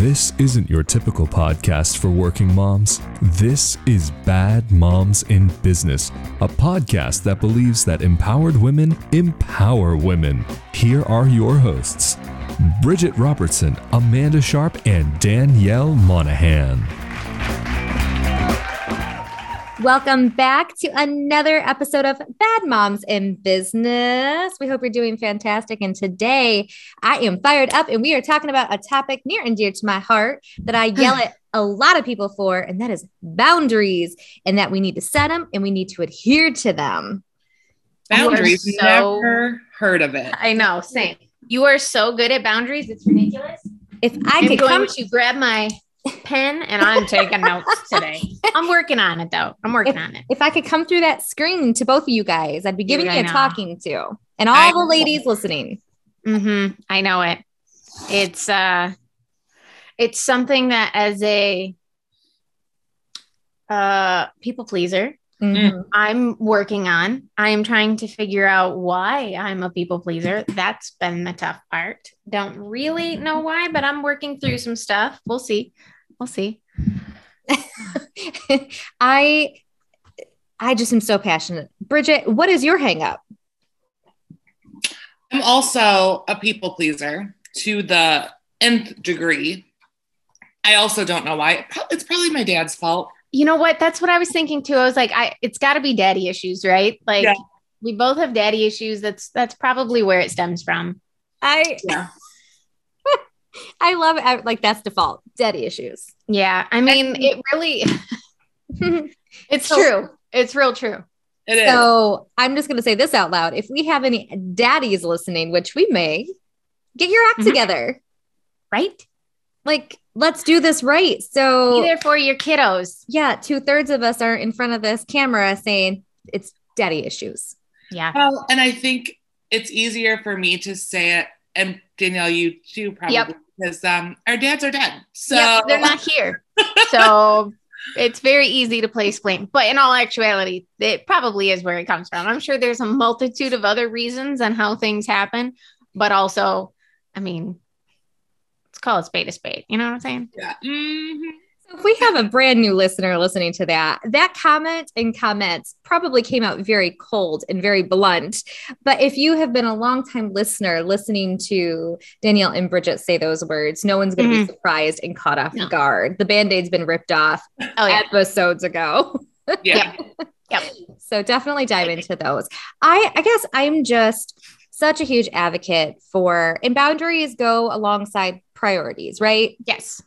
This isn't your typical podcast for working moms. This is Bad Moms in Business, a podcast that believes that empowered women empower women. Here are your hosts Bridget Robertson, Amanda Sharp, and Danielle Monahan. Welcome back to another episode of Bad Moms in Business. We hope you're doing fantastic. And today I am fired up, and we are talking about a topic near and dear to my heart that I yell at a lot of people for, and that is boundaries, and that we need to set them and we need to adhere to them. Boundaries, so- never heard of it. I know, same. You are so good at boundaries. It's ridiculous. If I I'm could going come to grab my pen and I'm taking notes today. I'm working on it though. I'm working on it. if I could come through that screen to both of you guys, I'd be giving Dude, you I a know. talking to, and all I the ladies listening. Mm-hmm. I know it. It's uh it's something that as a uh people pleaser, Mhm. I'm working on. I am trying to figure out why I'm a people pleaser. That's been the tough part. Don't really know why, but I'm working through some stuff. We'll see. We'll see. I I just am so passionate. Bridget, what is your hang up? I'm also a people pleaser to the nth degree. I also don't know why. It's probably my dad's fault. You know what? That's what I was thinking too. I was like, I it's got to be daddy issues, right? Like Yeah. we both have daddy issues. That's that's probably where it stems from. I Yeah. I love it. I- like that's default. Daddy issues. Yeah, I mean, it really it's So- true. It's real true. It is. so I'm just gonna say this out loud. If we have any daddies listening, which we may, get your act Mhm. together. Right? Like, let's do this right. So Be there for your kiddos. yeah, two thirds of us are in front of this camera saying it's daddy issues. Yeah. well, and I think it's easier for me to say it, and Danielle, you too, probably Yep. because um, our dads are dead. So Yep, they're not here. So it's very easy to place blame. But in all actuality, it probably is where it comes from. I'm sure there's a multitude of other reasons and how things happen, but also, I mean, let's call it spade a spade. You know what I'm saying? Yeah. Mhm. So if we have a brand new listener listening to that, that comment and comments probably came out very cold and very blunt. But if you have been a longtime listener listening to Danielle and Bridget say those words, no one's going to be surprised and caught off No. guard. The band aid's been ripped off Oh, yeah. episodes ago. Yeah. Yep. So definitely dive into those. I, I guess I'm just such a huge advocate for, and boundaries go alongside priorities, right? Yes.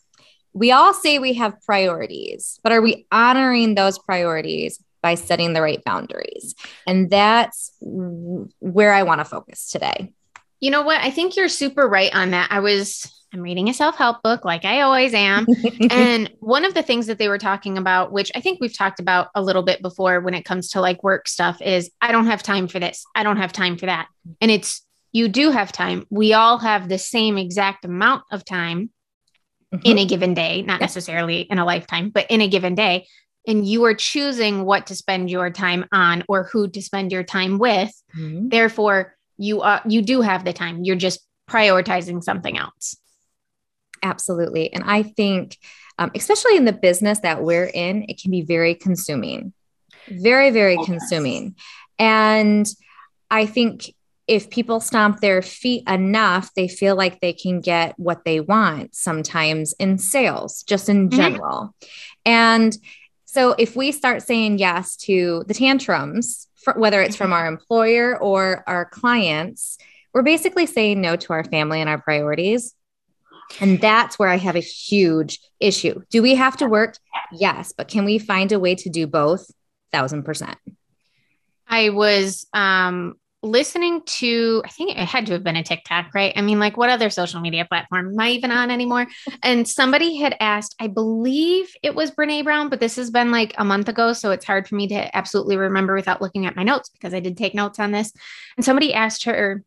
we all say we have priorities, but are we honoring those priorities by setting the right boundaries? And that's where I want to focus today. You know what? I think you're super right on that. I was, I'm reading a self help book like I always am. and one of the things that they were talking about, which I think we've talked about a little bit before when it comes to like work stuff, is I don't have time for this. I don't have time for that. And it's, you do have time. We all have the same exact amount of time in a given day, not Yeah. necessarily in a lifetime, but in a given day. And you are choosing what to spend your time on or who to spend your time with. Mhm. Therefore, you are you do have the time. You're just prioritizing something else. Absolutely. And I think, um, especially in the business that we're in, it can be very consuming, very, very Oh, yes. consuming. And I think if people stomp their feet enough, they feel like they can get what they want sometimes in sales, just in Mhm. general. And so if we start saying yes to the tantrums, whether it's from our employer or our clients, we're basically saying no to our family and our priorities. And that's where I have a huge issue. Do we have to work? Yes. But can we find a way to do both? Thousand percent. I was um listening to I think it had to have been a TikTok, right? I mean, like what other social media platform am I even on anymore? And somebody had asked, I believe it was Brene Brown, but this has been like a month ago, so it's hard for me to absolutely remember without looking at my notes because I did take notes on this. And somebody asked her,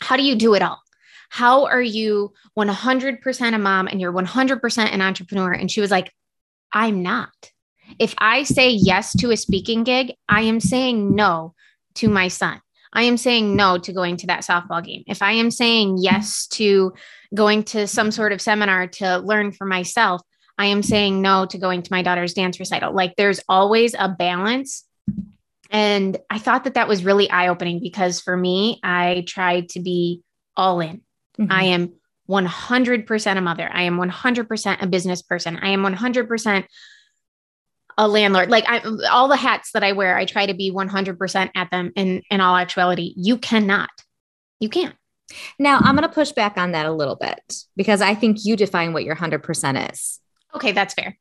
How do you do it all? How are you 100% a mom and you're 100% an entrepreneur? And she was like, I'm not. If I say yes to a speaking gig, I am saying no to my son. I am saying no to going to that softball game. If I am saying yes to going to some sort of seminar to learn for myself, I am saying no to going to my daughter's dance recital. Like there's always a balance. And I thought that that was really eye opening because for me, I tried to be all in. Mhm. I am 100% a mother. I am 100% a business person. I am 100% a landlord. Like I, all the hats that I wear, I try to be 100% at them. In in all actuality, you cannot. You can't. now I'm going to push back on that a little bit because I think you define what your 100% is. Okay, that's fair.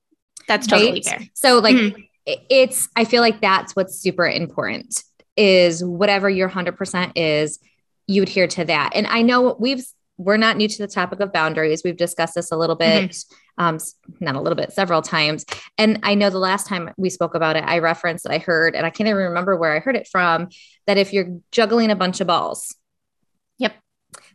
That's totally right? fair. So like Mhm. it's I feel like that's what's super important is whatever your 100% is, you adhere to that. And I know we've we're not new to the topic of boundaries. We've discussed this a little bit, um, not a little bit, several times. And I know the last time we spoke about it, I referenced that I heard, and I can't even remember where I heard it from, that if you're juggling a bunch of balls, Yep.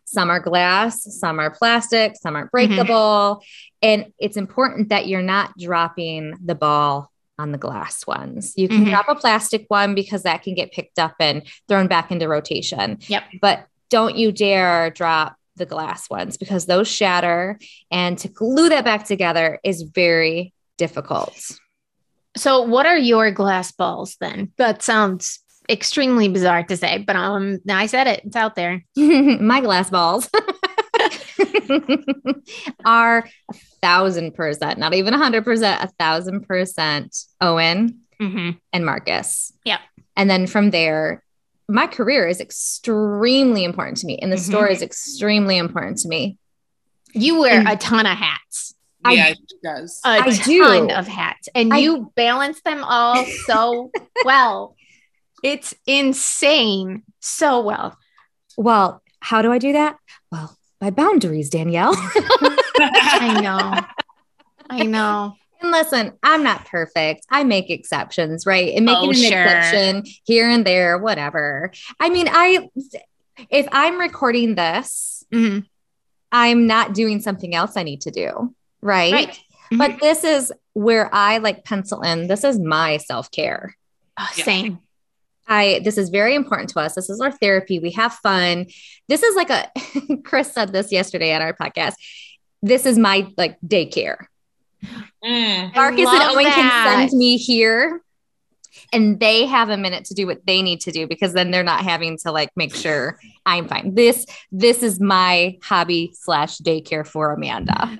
some are glass, some are plastic, some aren't breakable. And it's important that you're not dropping the ball on the glass ones. You can Mhm. drop a plastic one because that can get picked up and thrown back into rotation. Yep. But don't you dare drop the glass ones because those shatter. And to glue that back together is very difficult. So, what are your glass balls then? That sounds extremely bizarre to say, but um, I said it. It's out there. My glass balls are a thousand percent, not even a hundred percent, a thousand percent Owen Mm-hmm. and Marcus. Yep. And then from there, my career is extremely important to me, and the Mhm. store is extremely important to me. You wear And- a ton of hats. I- yeah, it does. A I ton do. of hats, and I- you balance them all so well. It's insane. So well. Well, how do I do that? Well, by boundaries, Danielle. I know. I know. And listen, I'm not perfect. I make exceptions, right? And making Oh, an sure. exception here and there, whatever. I mean, I if I'm recording this, Mhm. I'm not doing something else I need to do, right? Right. Mm-hmm. But this is where I like pencil in. This is my self-care. Oh, Yeah. same. I this is very important to us. This is our therapy. We have fun. This is like a Chris said this yesterday on our podcast. This is my like daycare. Mm. Marcus and Owen that. can send me here and they have a minute to do what they need to do because then they're not having to like make sure I'm fine. This this is my hobby slash daycare for Amanda.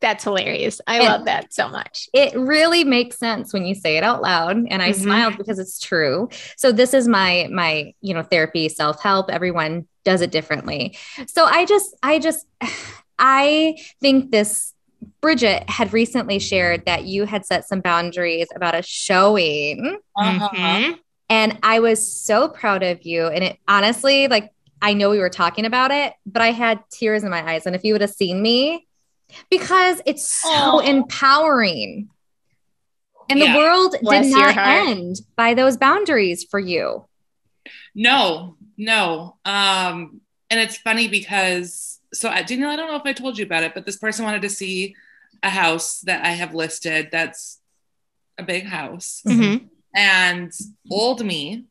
That's hilarious. I And- love that so much. It really makes sense when you say it out loud and I Mhm. smiled because it's true. So this is my my you know therapy self-help everyone does it differently. So I just I just I think this Bridget had recently shared that you had set some boundaries about a showing Uh-huh. Mhm. and I was so proud of you and it honestly like I know we were talking about it but I had tears in my eyes and if you would have seen me because it's so Aw. empowering and Yeah. the world Bless did not end by those boundaries for you. No, no. Um, and it's funny because so uh, Danielle, I don't know if I told you about it, but this person wanted to see a house that I have listed that's a big house. Mhm. And old me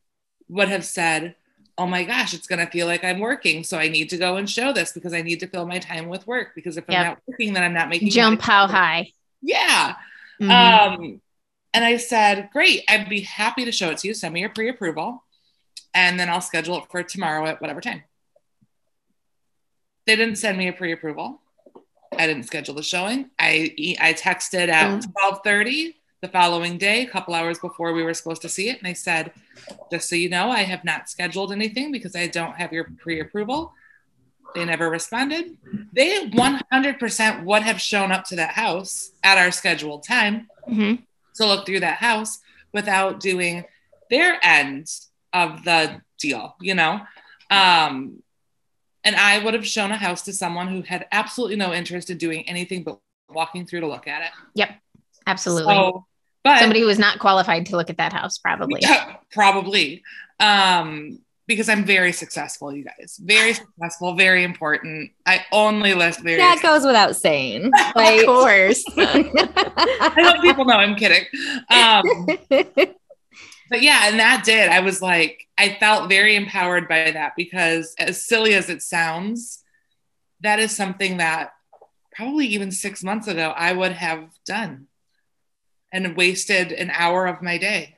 would have said, Oh my gosh, it's gonna feel like I'm working. So I need to go and show this because I need to fill my time with work. Because if Yep. I'm not working, then I'm not making Jump how high. Yeah. Mhm. Um, and I said, Great, I'd be happy to show it to you. Send me your pre approval, and then I'll schedule it for tomorrow at whatever time. They didn't send me a pre approval. I didn't schedule the showing. I I texted at Mm. twelve thirty the following day, a couple hours before we were supposed to see it, and I said, "Just so you know, I have not scheduled anything because I don't have your pre approval." They never responded. They one hundred percent would have shown up to that house at our scheduled time Mhm. to look through that house without doing their end of the deal, you know? Um, and I would have shown a house to someone who had absolutely no interest in doing anything but walking through to look at it. Yep, absolutely. So, but Somebody who was not qualified to look at that house, probably. probably um, because I'm very successful, you guys. Very successful, very important. I only list very. That goes without saying. Like, Of course. I hope people know I'm kidding. Um, But yeah, and that did. I was like, I felt very empowered by that because, as silly as it sounds, that is something that probably even six months ago I would have done and wasted an hour of my day.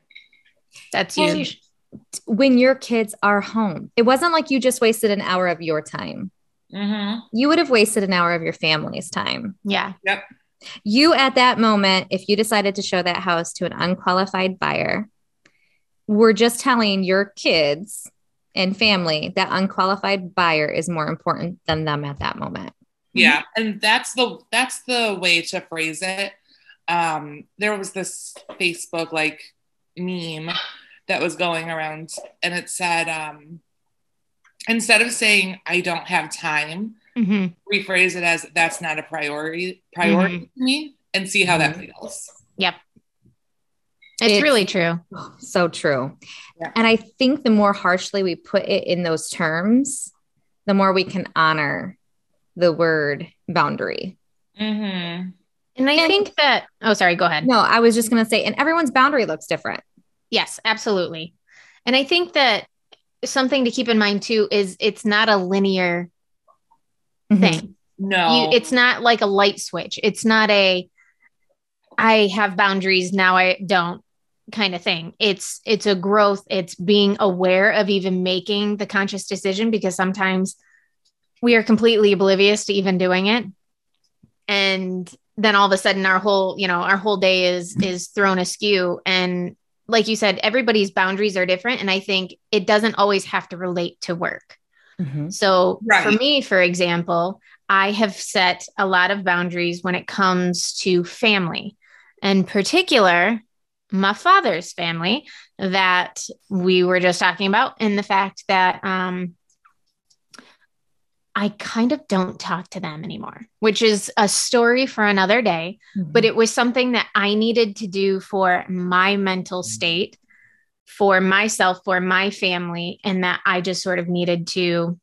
That's And huge. When your kids are home, it wasn't like you just wasted an hour of your time. Mm-hmm. You would have wasted an hour of your family's time. Yeah. Yep. You, at that moment, if you decided to show that house to an unqualified buyer, were just telling your kids and family that unqualified buyer is more important than them at that moment. Yeah, and that's the that's the way to phrase it. Um, there was this Facebook like meme that was going around, and it said um, instead of saying "I don't have time," hmm rephrase it as "That's not a priority priority to me," and see how that feels. Yep. It's, It's- really true. So true. Yeah. And I think the more harshly we put it in those terms, the more we can honor the word boundary. Mm-hmm. And I And- think that, oh, sorry, go ahead. No, I was just going to say, and everyone's boundary looks different. Yes, absolutely. And I think that something to keep in mind too is it's not a linear thing. No, You, it's not like a light switch. It's not a I have boundaries now I don't kind of thing. It's it's a growth. It's being aware of even making the conscious decision because sometimes we are completely oblivious to even doing it. And then all of a sudden our whole, you know, our whole day is is thrown askew and like you said everybody's boundaries are different and I think it doesn't always have to relate to work. Mhm. So Right. for me, for example, I have set a lot of boundaries when it comes to family, in particular, my father's family that we were just talking about, and the fact that um, I kind of don't talk to them anymore, which is a story for another day but it was something that I needed to do for my mental state, for myself, for my family, and that I just sort of needed to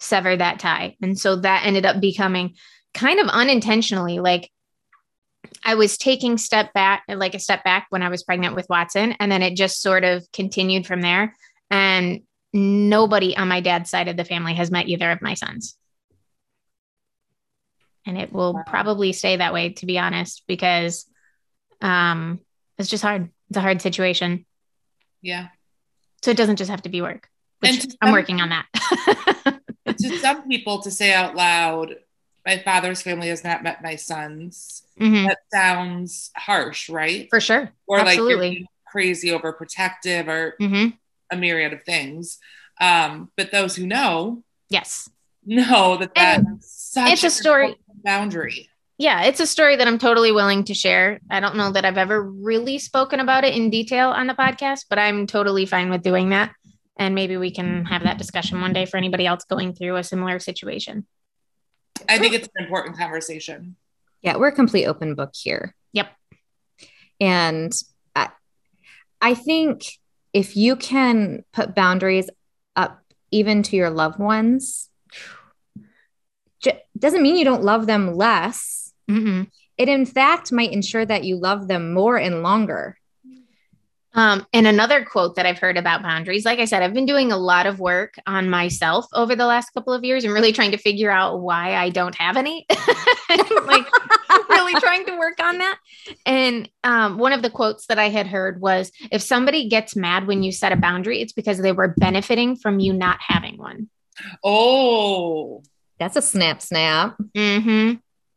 sever that tie. And so that ended up becoming kind of unintentionally like I was taking step back, like a step back when I was pregnant with Watson, and then it just sort of continued from there. And nobody on my dad's side of the family has met either of my sons. And it will probably stay that way, to be honest, because um, it's just hard. It's a hard situation. yeah. So it doesn't just have to be work. And Which to I'm working on that. To some people, to say out loud, "My father's family has not met my sons." Mhm, That sounds harsh, right? For sure. Or like you're Absolutely. being crazy overprotective, or hmm a myriad of things. Um, but those who know Yes. know that that's it's a story- boundary. yeah, it's a story that I'm totally willing to share. I don't know that I've ever really spoken about it in detail on the podcast, but I'm totally fine with doing that. And maybe we can have that discussion one day for anybody else going through a similar situation. I think it's an important conversation. Yeah, we're a complete open book here. Yep. And I, I think if you can put boundaries up even to your loved ones, j- doesn't mean you don't love them less. Mm-mm. It, in fact, might ensure that you love them more and longer. Um, and another quote that I've heard about boundaries, like I said, I've been doing a lot of work on myself over the last couple of years and really trying to figure out why I don't have any. like really trying to work on that. And um, one of the quotes that I had heard was if somebody gets mad when you set a boundary, it's because they were benefiting from you not having one. Oh, That's a snap, snap. Mm-hmm.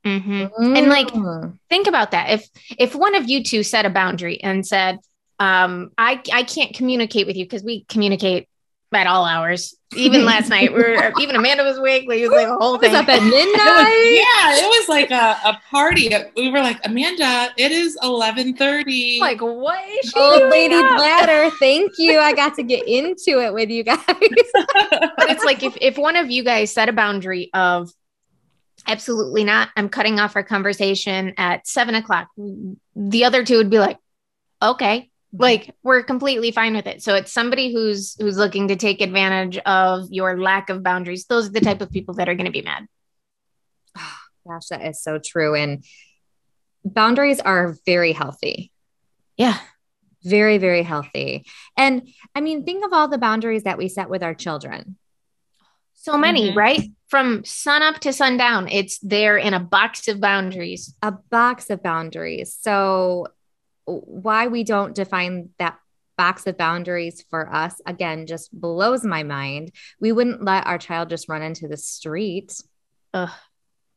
Mm-hmm. And, like, Mm. think about that if if one of you two set a boundary and said um i i can't communicate with you because we communicate at all hours even last night we were even amanda was awake like it was like a whole thing up at It was- midnight. yeah, it was like a, a party. We were like, Amanda, it is eleven thirty. like what is she Oh, doing Lady up? Bladder, thank you. I got to get into it with you guys. but it's like if if one of you guys set a boundary of absolutely not i'm cutting off our conversation at seven o'clock the other two would be like okay like we're completely fine with it so it's somebody who's who's looking to take advantage of your lack of boundaries those are the type of people that are going to be mad Gosh, that is so true. And boundaries are very healthy. yeah Very, very healthy. And I mean, think of all the boundaries that we set with our children. So many, Mhm. right? From sun up to sundown, it's there in a box of boundaries. A box of boundaries. So, why we don't define that box of boundaries for us again just blows my mind. We wouldn't let our child just run into the street. Ugh,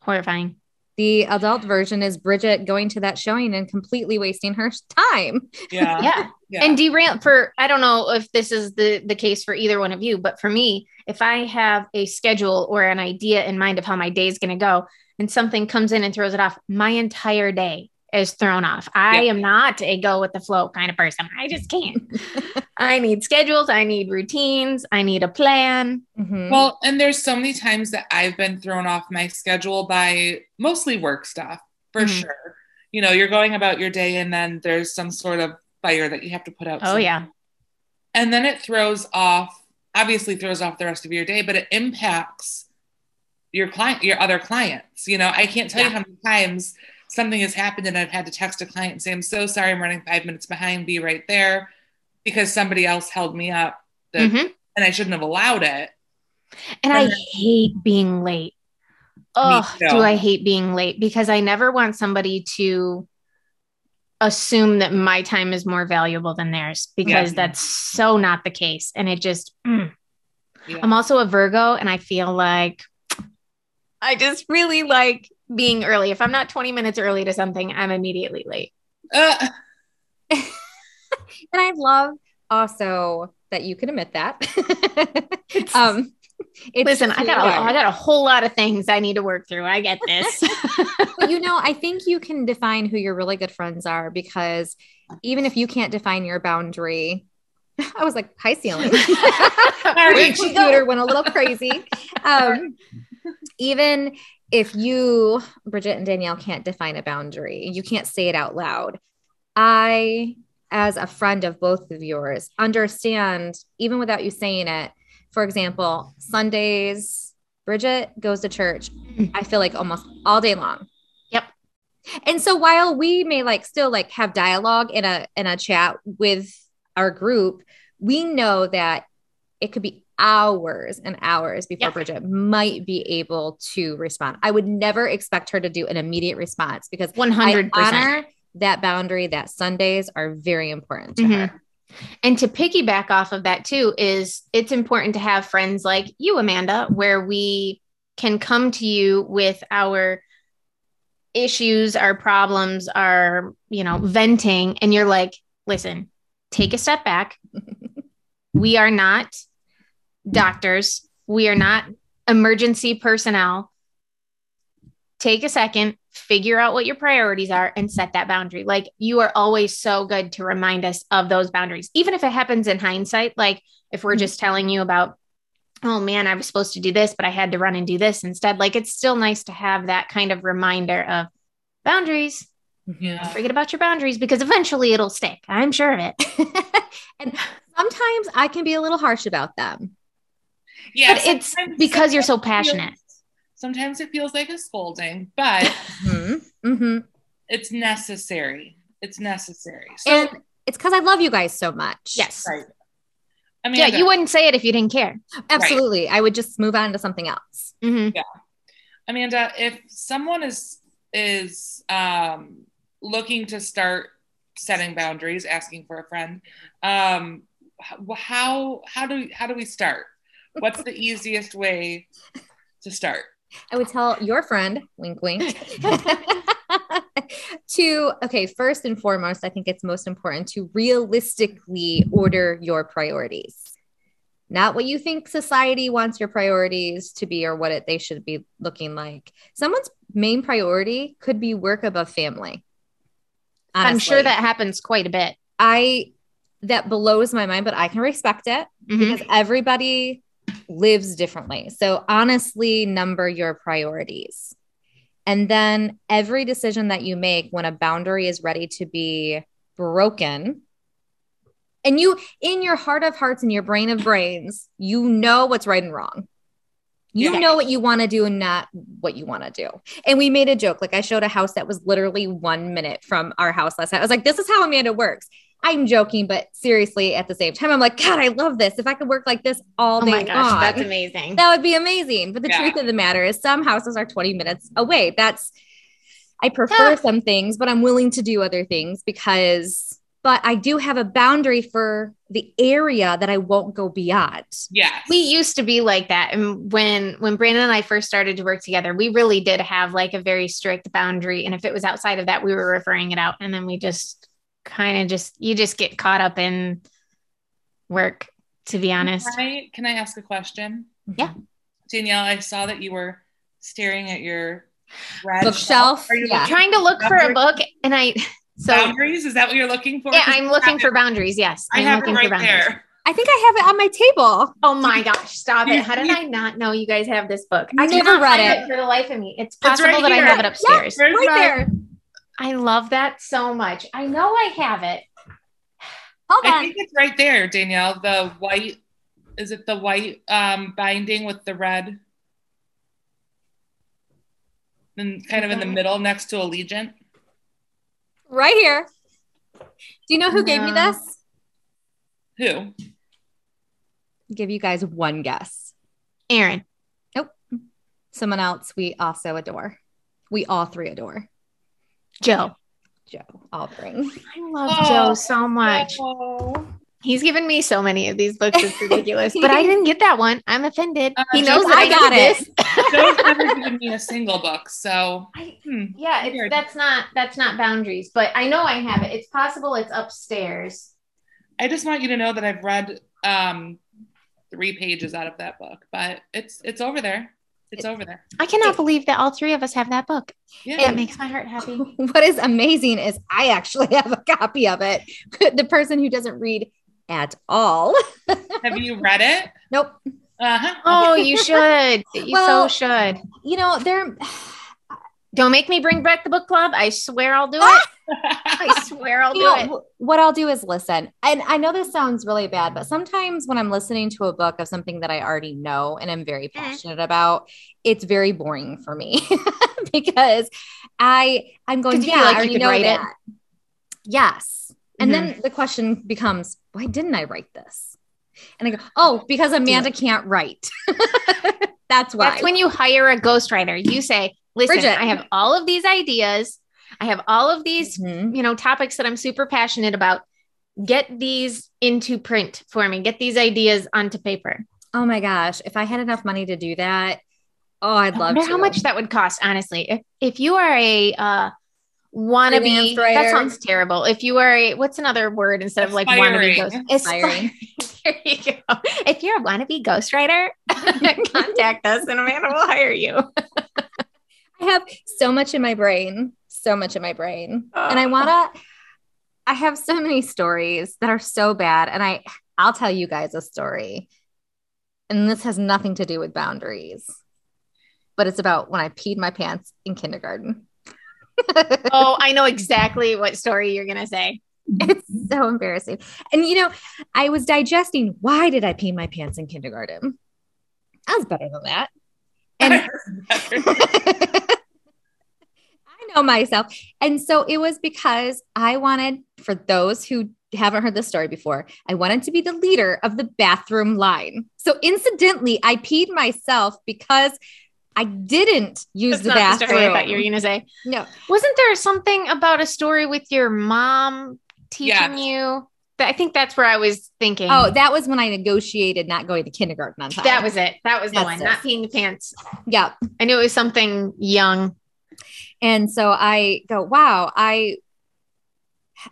horrifying. The adult version is Bridget going to that showing and completely wasting her time. Yeah. Yeah. Yeah. And derail for I don't know if this is the the case for either one of you, but for me, if I have a schedule or an idea in mind of how my day is going to go and something comes in and throws it off, my entire day is thrown off. I Yeah. am not a go with the flow kind of person. I just can't. I need schedules, I need routines, I need a plan. Mhm. Well, and there's so many times that I've been thrown off my schedule by mostly work stuff, for Mhm. sure. You know, you're going about your day and then there's some sort of fire that you have to put out. Oh somewhere. yeah. And then it throws off, obviously throws off the rest of your day, but it impacts your client, your other clients. You know, I can't tell you how many times something has happened and I've had to text a client and say, I'm so sorry, I'm running five minutes behind, be right there because somebody else held me up that, Mhm. and I shouldn't have allowed it. And I And hate being late. Oh, do I hate being late because I never want somebody to assume that my time is more valuable than theirs because Yeah. that's so not the case. And it just, mm. Yeah. I'm also a Virgo and I feel like I just really like being early. If I'm not 20 minutes early to something, I'm immediately late. Uh, and I love also that you can admit that. um, it's Listen, I got, a. I got a whole lot of things I need to work through. I get this. you know, I think you can define who your really good friends are because even if you can't define your boundary, I was like, high ceiling. You computer went a little crazy. Um, even if you, Bridget and Danielle, can't define a boundary, you can't say it out loud. I, as a friend of both of yours, understand, even without you saying it. For example, Sundays, Bridget goes to church, mm. I feel like almost all day long. Yep. And so while we may like still like have dialogue in a in a chat with our group, we know that it could be hours and hours before Yeah. Bridget might be able to respond. I would never expect her to do an immediate response because 100%. I honor that boundary that Sundays are very important to Mhm. her. And to piggyback off of that too is it's important to have friends like you, Amanda, where we can come to you with our issues, our problems, our, you know, venting and you're like, "Listen, take a step back. we are not doctors. We are not emergency personnel. Take a second, figure out what your priorities are, and set that boundary. Like you are always so good to remind us of those boundaries, even if it happens in hindsight. Like if we're Mhm. just telling you about, oh man, I was supposed to do this, but I had to run and do this instead. Like it's still nice to have that kind of reminder of boundaries. Yeah. Forget about your boundaries because eventually it'll stick. I'm sure of it. and sometimes I can be a little harsh about them. Yeah. But it's because you're so passionate. feels- Sometimes it feels like a scolding, but Mhm. Mhm. it's necessary. It's necessary. So, And it's because I love you guys so much. Yes. right. I mean, Yeah, you wouldn't say it if you didn't care. Absolutely. I would just move on to something else. Mhm. Amanda, if someone is is um, looking to start setting boundaries, asking for a friend, um, how how do how do we start? What's the easiest way to start? I would tell your friend, wink, wink, to, okay, first and foremost, I think it's most important to realistically order your priorities. Not what you think society wants your priorities to be or what it, they should be looking like. Someone's main priority could be work above family. I'm sure that happens quite a bit. I, that blows my mind, but I can respect it Mhm. because everybody lives differently. So honestly, number your priorities. And then every decision that you make when a boundary is ready to be broken, and you, in your heart of hearts and your brain of brains, you know what's right and wrong. You know what you want to do and not what you want to do. And we made a joke. Like I showed a house that was literally one minute from our house last night. I was like, this is how Amanda works. I'm joking, but seriously, at the same time, I'm like, God, I love this. If I could work like this all Oh day my gosh, long, that's amazing. that would be amazing. But the Yeah. truth of the matter is, some houses are 20 minutes away. That's, I prefer Yeah. some things, but I'm willing to do other things because, but I do have a boundary for the area that I won't go beyond. Yeah, we used to be like that and when when brandon and i first started to work together we really did have like a very strict boundary and if it was outside of that we were referring it out and then we just kind of just you just get caught up in work to be honest Can I, can I ask a question? Mm-hmm. Yeah. Danielle, I saw that you were staring at your red Bookshelf? Are you Yeah. trying to look for a book and i so boundaries? Is that what you're looking for? yeah 'Cause i'm looking have for it- boundaries yes I I'm have it looking for right boundaries. there. I think I have it on my table. Oh my gosh, stop it. How did I not know you guys have this book? I Never read find it. for the life of me. It's It's right possible that I have it upstairs. Where's Right my- there. I love that so much. I know I have it. Hold I on. think it's right there, Danielle. The white, is it the white um, binding with the red? And kind of in the middle next to Allegiant. Right here. Do you know who gave me this? Who? Give you guys one guess. Aaron. Nope. Someone else we also adore. We all three adore. Joe. Joe Albring. I love Oh. Joe so much. Oh. He's given me so many of these books. It's ridiculous. but I didn't get that one. I'm offended. Uh, he Joe, knows that I I, got got it. this. Joe's never given me a single book, so I- hmm. yeah, it's, that's not that's not boundaries, but I know I have it. It's possible it's upstairs. I just want you to know that I've read um, three pages out of that book, but it's it's over there. It's over there. I cannot believe that all three of us have that book. Yeah. It makes my heart happy. What is amazing is I actually have a copy of it. the person who doesn't read at all. Have you read it? Nope. Uh-huh. Oh, you should. You Well- so should. You know, they're Don't make me bring back the book club. I swear I'll do it. I swear I'll you do know, it. what I'll do is listen. And I know this sounds really bad, but sometimes when I'm listening to a book of something that I already know and I'm very Mhm. passionate about, it's very boring for me because I I'm going, you yeah, like I you already know write it? that. Yes. And Mm-hmm. then the question becomes, why didn't I write this? And I go, oh, because Amanda can't write. That's why. That's when you hire a ghostwriter. You say, listen, Bridget. I have all of these ideas. I have all of these, Mhm. you know, topics that I'm super passionate about. Get these into print for me. Get these ideas onto paper. Oh my gosh. If I had enough money to do that, oh, I'd I love wonder to. how much that would cost, honestly. If if you are a uh wannabe, Freelance that sounds terrible. If you are a what's another word instead of like wannabe Aspiring. ghost? Aspiring. there you go. If you're a wannabe ghostwriter, contact us and Amanda will hire you. I have so much in my brain, so much in my brain. and I ah. Oh. want to I have so many stories that are so bad and I I'll tell you guys a story. And this has nothing to do with boundaries. But it's about when I peed my pants in kindergarten. Oh, I know exactly what story you're gonna say. It's so embarrassing. And you know, I was digesting why did I pee my pants in kindergarten? I was better than that. And know myself. And so it was because I wanted, for those who haven't heard this story before, I wanted to be the leader of the bathroom line. So incidentally, I peed myself because I didn't use That's the not the bathroom. story I thought you were gonna say. no, Wasn't there something about a story with your mom teaching Yes. you? That- I think that's where I was thinking. oh, that was when I negotiated not going to kindergarten on time. that was it. That was the That's one. it. Not peeing the pants. yeah. I knew it was something young. And so I go, wow, I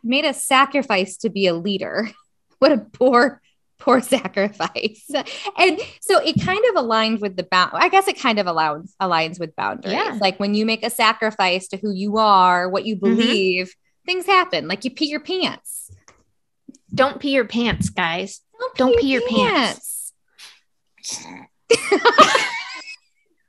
made a sacrifice to be a leader. What a poor, poor sacrifice. And so it kind of aligned with the bound. I guess it kind of aligns aligns with boundaries. Yeah. Like when you make a sacrifice to who you are, what you mm-hmm. believe, things happen. Like you pee your pants. Don't pee your pants, guys. Don't pee your pants.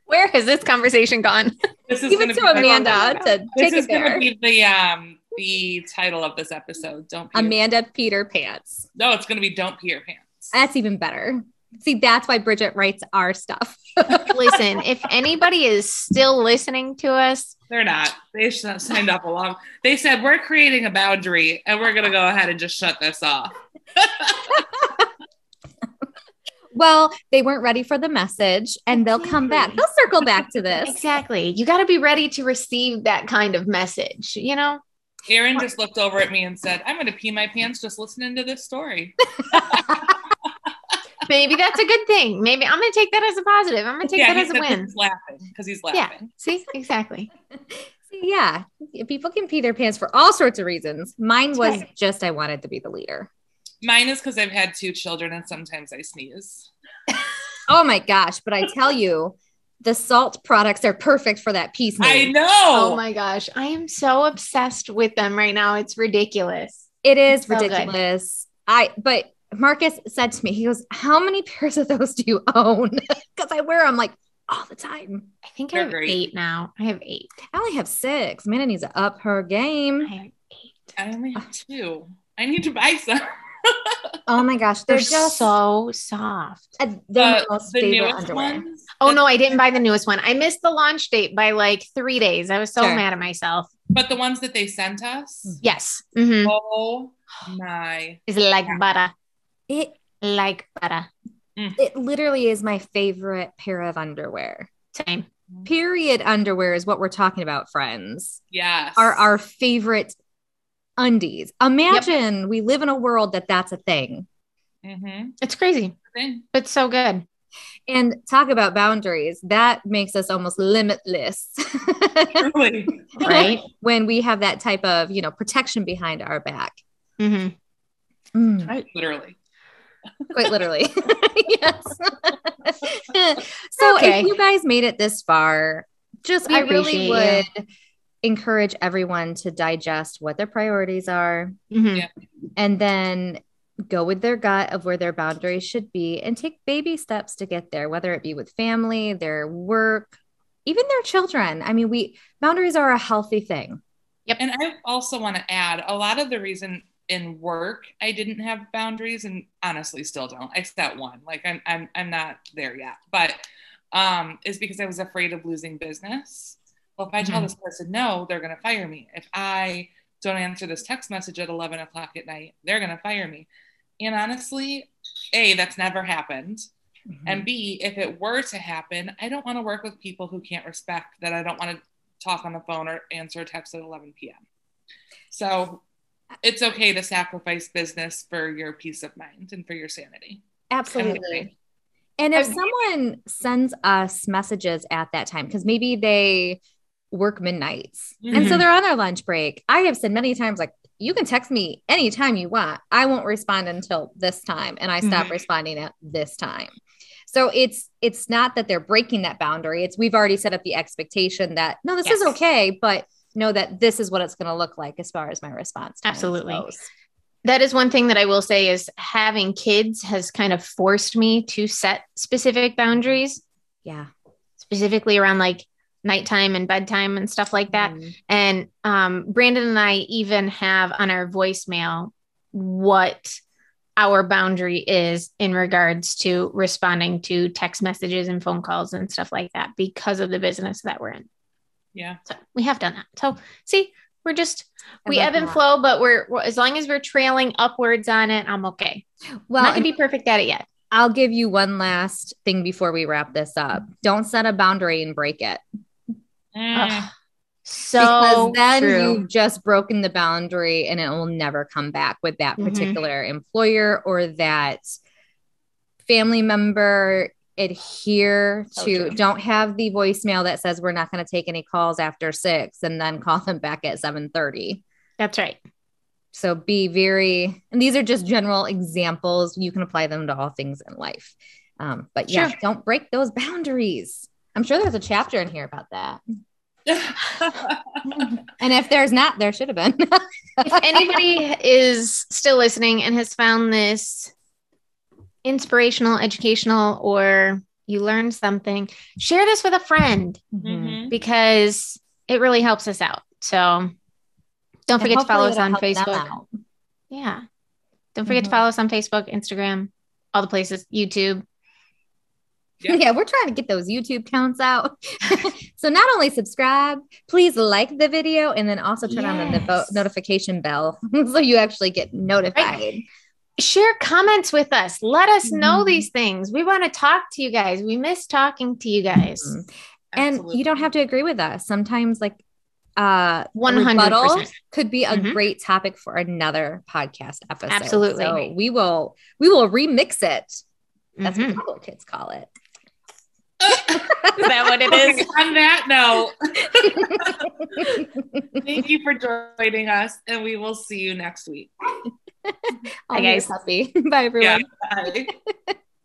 Where has this conversation gone? This is Give it gonna to be the- Amanda to This take is it going to be the um the title of this episode. Don't pee your- Amanda Peter pants. No, it's going to be don't pee your pants. That's even better. See, that's why Bridget writes our stuff. Listen, if anybody is still listening to us, They're not. They sh- signed up along. They said we're creating a boundary, and we're gonna go ahead and just shut this off. well, they weren't ready for the message and they'll come back. They'll circle back to this. exactly, you got to be ready to receive that kind of message, you know? Aaron just looked over at me and said, "I'm gonna pee my pants just listening to this story." Maybe that's a good thing. Maybe I'm going to take that as a positive. I'm going to take that as a win. He's laughing because he's laughing. Yeah. See, exactly. Yeah, people can pee their pants for all sorts of reasons. Mine That's was right. just I wanted to be the leader. Mine is because I've had two children and sometimes I sneeze. Oh my gosh. But I tell you, the Saalt products are perfect for that piece. I know. Oh my gosh. I am so obsessed with them right now. It's ridiculous. It is So good. ridiculous. I but Marcus said to me, he goes, How many pairs of those do you own? Because I wear them like all the time. I think I They're have great. eight now. I have eight. I only have six. Amanda needs to up her game. I have eight. I only have two. I need to buy some. Oh my gosh, They're they're, just so soft. uh, they're my Uh, most the favorite newest underwear. ones. Oh no, I didn't buy the newest one. I missed the launch date by like three days. I was so Sure. mad at myself. But the ones that they sent us. Yes. Mhm. Oh my. It's like butter. It Like butter. it literally is my favorite pair of underwear. Same. Period underwear is what we're talking about, friends. Yes. Are our favorite undies. Imagine we live in a world that that's a thing. Mm-hmm. It's crazy, Thing. but so good. And talk about boundaries. That makes us almost limitless. Truly. Right? when we have that type of, you know, protection behind our back. hmm Mm, Literally. quite literally. yes. so Okay. if you guys made it this far, just We I really appreciate would encourage everyone to digest what their priorities are hmm Yeah. and then go with their gut of where their boundaries should be and take baby steps to get there, whether it be with family, their work, even their children. I mean, we boundaries are a healthy thing. yep And I also want to add a lot of the reason in work I didn't have boundaries and honestly still don't. I set one. Like I'm I'm I'm not there yet. But um is because I was afraid of losing business. Well, if I tell Mhm. this person no, they're gonna fire me. If I don't answer this text message at 11 o'clock at night, they're gonna fire me. And honestly, A, that's never happened. And B, if it were to happen, I don't want to work with people who can't respect that I don't want to talk on the phone or answer a text at 11 p.m. So it's okay to sacrifice business for your peace of mind and for your sanity. Absolutely. And if someone sends us messages at that time, because maybe they work midnights and so Mhm. they're on their lunch break, I have said many times, like, you can text me anytime you want. I won't respond until this time, and I stop Mhm. responding at this time. So it's it's not that they're breaking that boundary. It's we've already set up the expectation that no, this is okay, but know that this is what it's going to look like as far as my response. Absolutely. goes. That is one thing that I will say is having kids has kind of forced me to set specific boundaries, Yeah. specifically around like nighttime and bedtime and stuff like that. Mhm. And um, Brandon and I even have on our voicemail what our boundary is in regards to responding to text messages and phone calls and stuff like that because of the business that we're in. Yeah. So we have done that. So see, we're just I we ebb and flow, but we're, as long as we're trailing upwards on it, I'm okay. Well, Not to be perfect at it yet. I'll give you one last thing before we wrap this up. Don't set a boundary and break it. Mm. So because then true. you've just broken the boundary and it will never come back with that Mhm. particular employer or that family member adhere So to true. don't have the voicemail that says we're not going to take any calls after six and then call them back at 7:30. That's right. so be very and these are just general examples you can apply them to all things in life um, but yeah Sure. don't break those boundaries i'm sure there's a chapter in here about that and if there's not there should have been if anybody is still listening and has found this inspirational, educational, or you learned something, share this with a friend Mhm. because it really helps us out. So don't forget to follow us on Facebook. Yeah. Don't forget to Mhm. follow us on Facebook, Instagram, all the places, YouTube. Yeah. Yeah, we're trying to get those YouTube counts out. so not only subscribe, please like the video and then also turn on the notification bell so you actually get notified. Share comments with us. Let us know Mhm. these things. We want to talk to you guys. We miss talking to you guys. Mhm. And Absolutely. you don't have to agree with us. Sometimes like uh 100%. rebuttal could be a Mhm. great topic for another podcast episode. Absolutely. So we will we will remix it. That's Mhm. what kids call it. Is that what it is? On that note, thank you for joining us, and we will see you next week. I'll guys. happy. Bye everyone. Yeah. Bye.